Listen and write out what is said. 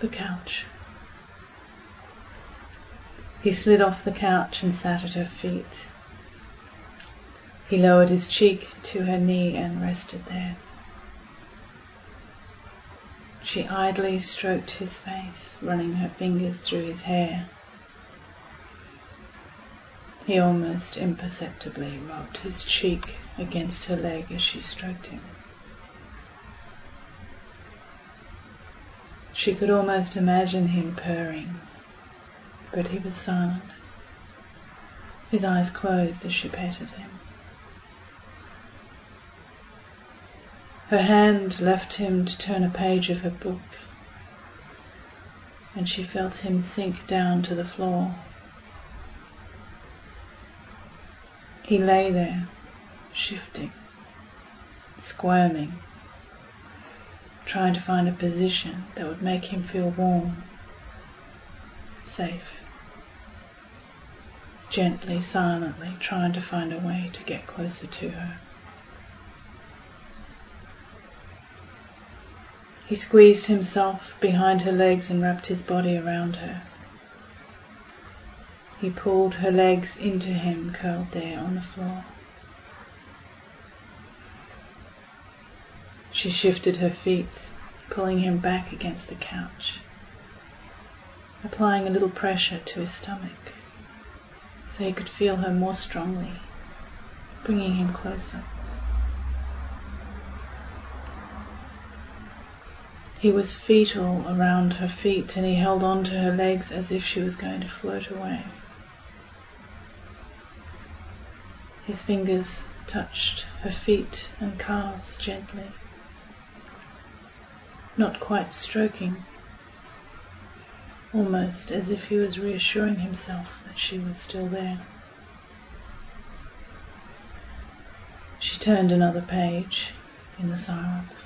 The couch. He slid off the couch and sat at her feet. He lowered his cheek to her knee and rested there. She idly stroked his face, running her fingers through his hair. He almost imperceptibly rubbed his cheek against her leg as she stroked him. She could almost imagine him purring, but he was silent. His eyes closed as she petted him. Her hand left him to turn a page of her book, and she felt him sink down to the floor. He lay there, shifting, squirming, trying to find a position that would make him feel warm, safe, gently, silently trying to find a way to get closer to her. He squeezed himself behind her legs and wrapped his body around her. He pulled her legs into him, curled there on the floor. She shifted her feet, pulling him back against the couch, applying a little pressure to his stomach so he could feel her more strongly, bringing him closer. He was fetal around her feet and he held on to her legs as if she was going to float away. His fingers touched her feet and calves gently, not quite stroking, almost as if he was reassuring himself that she was still there. She turned another page in the silence.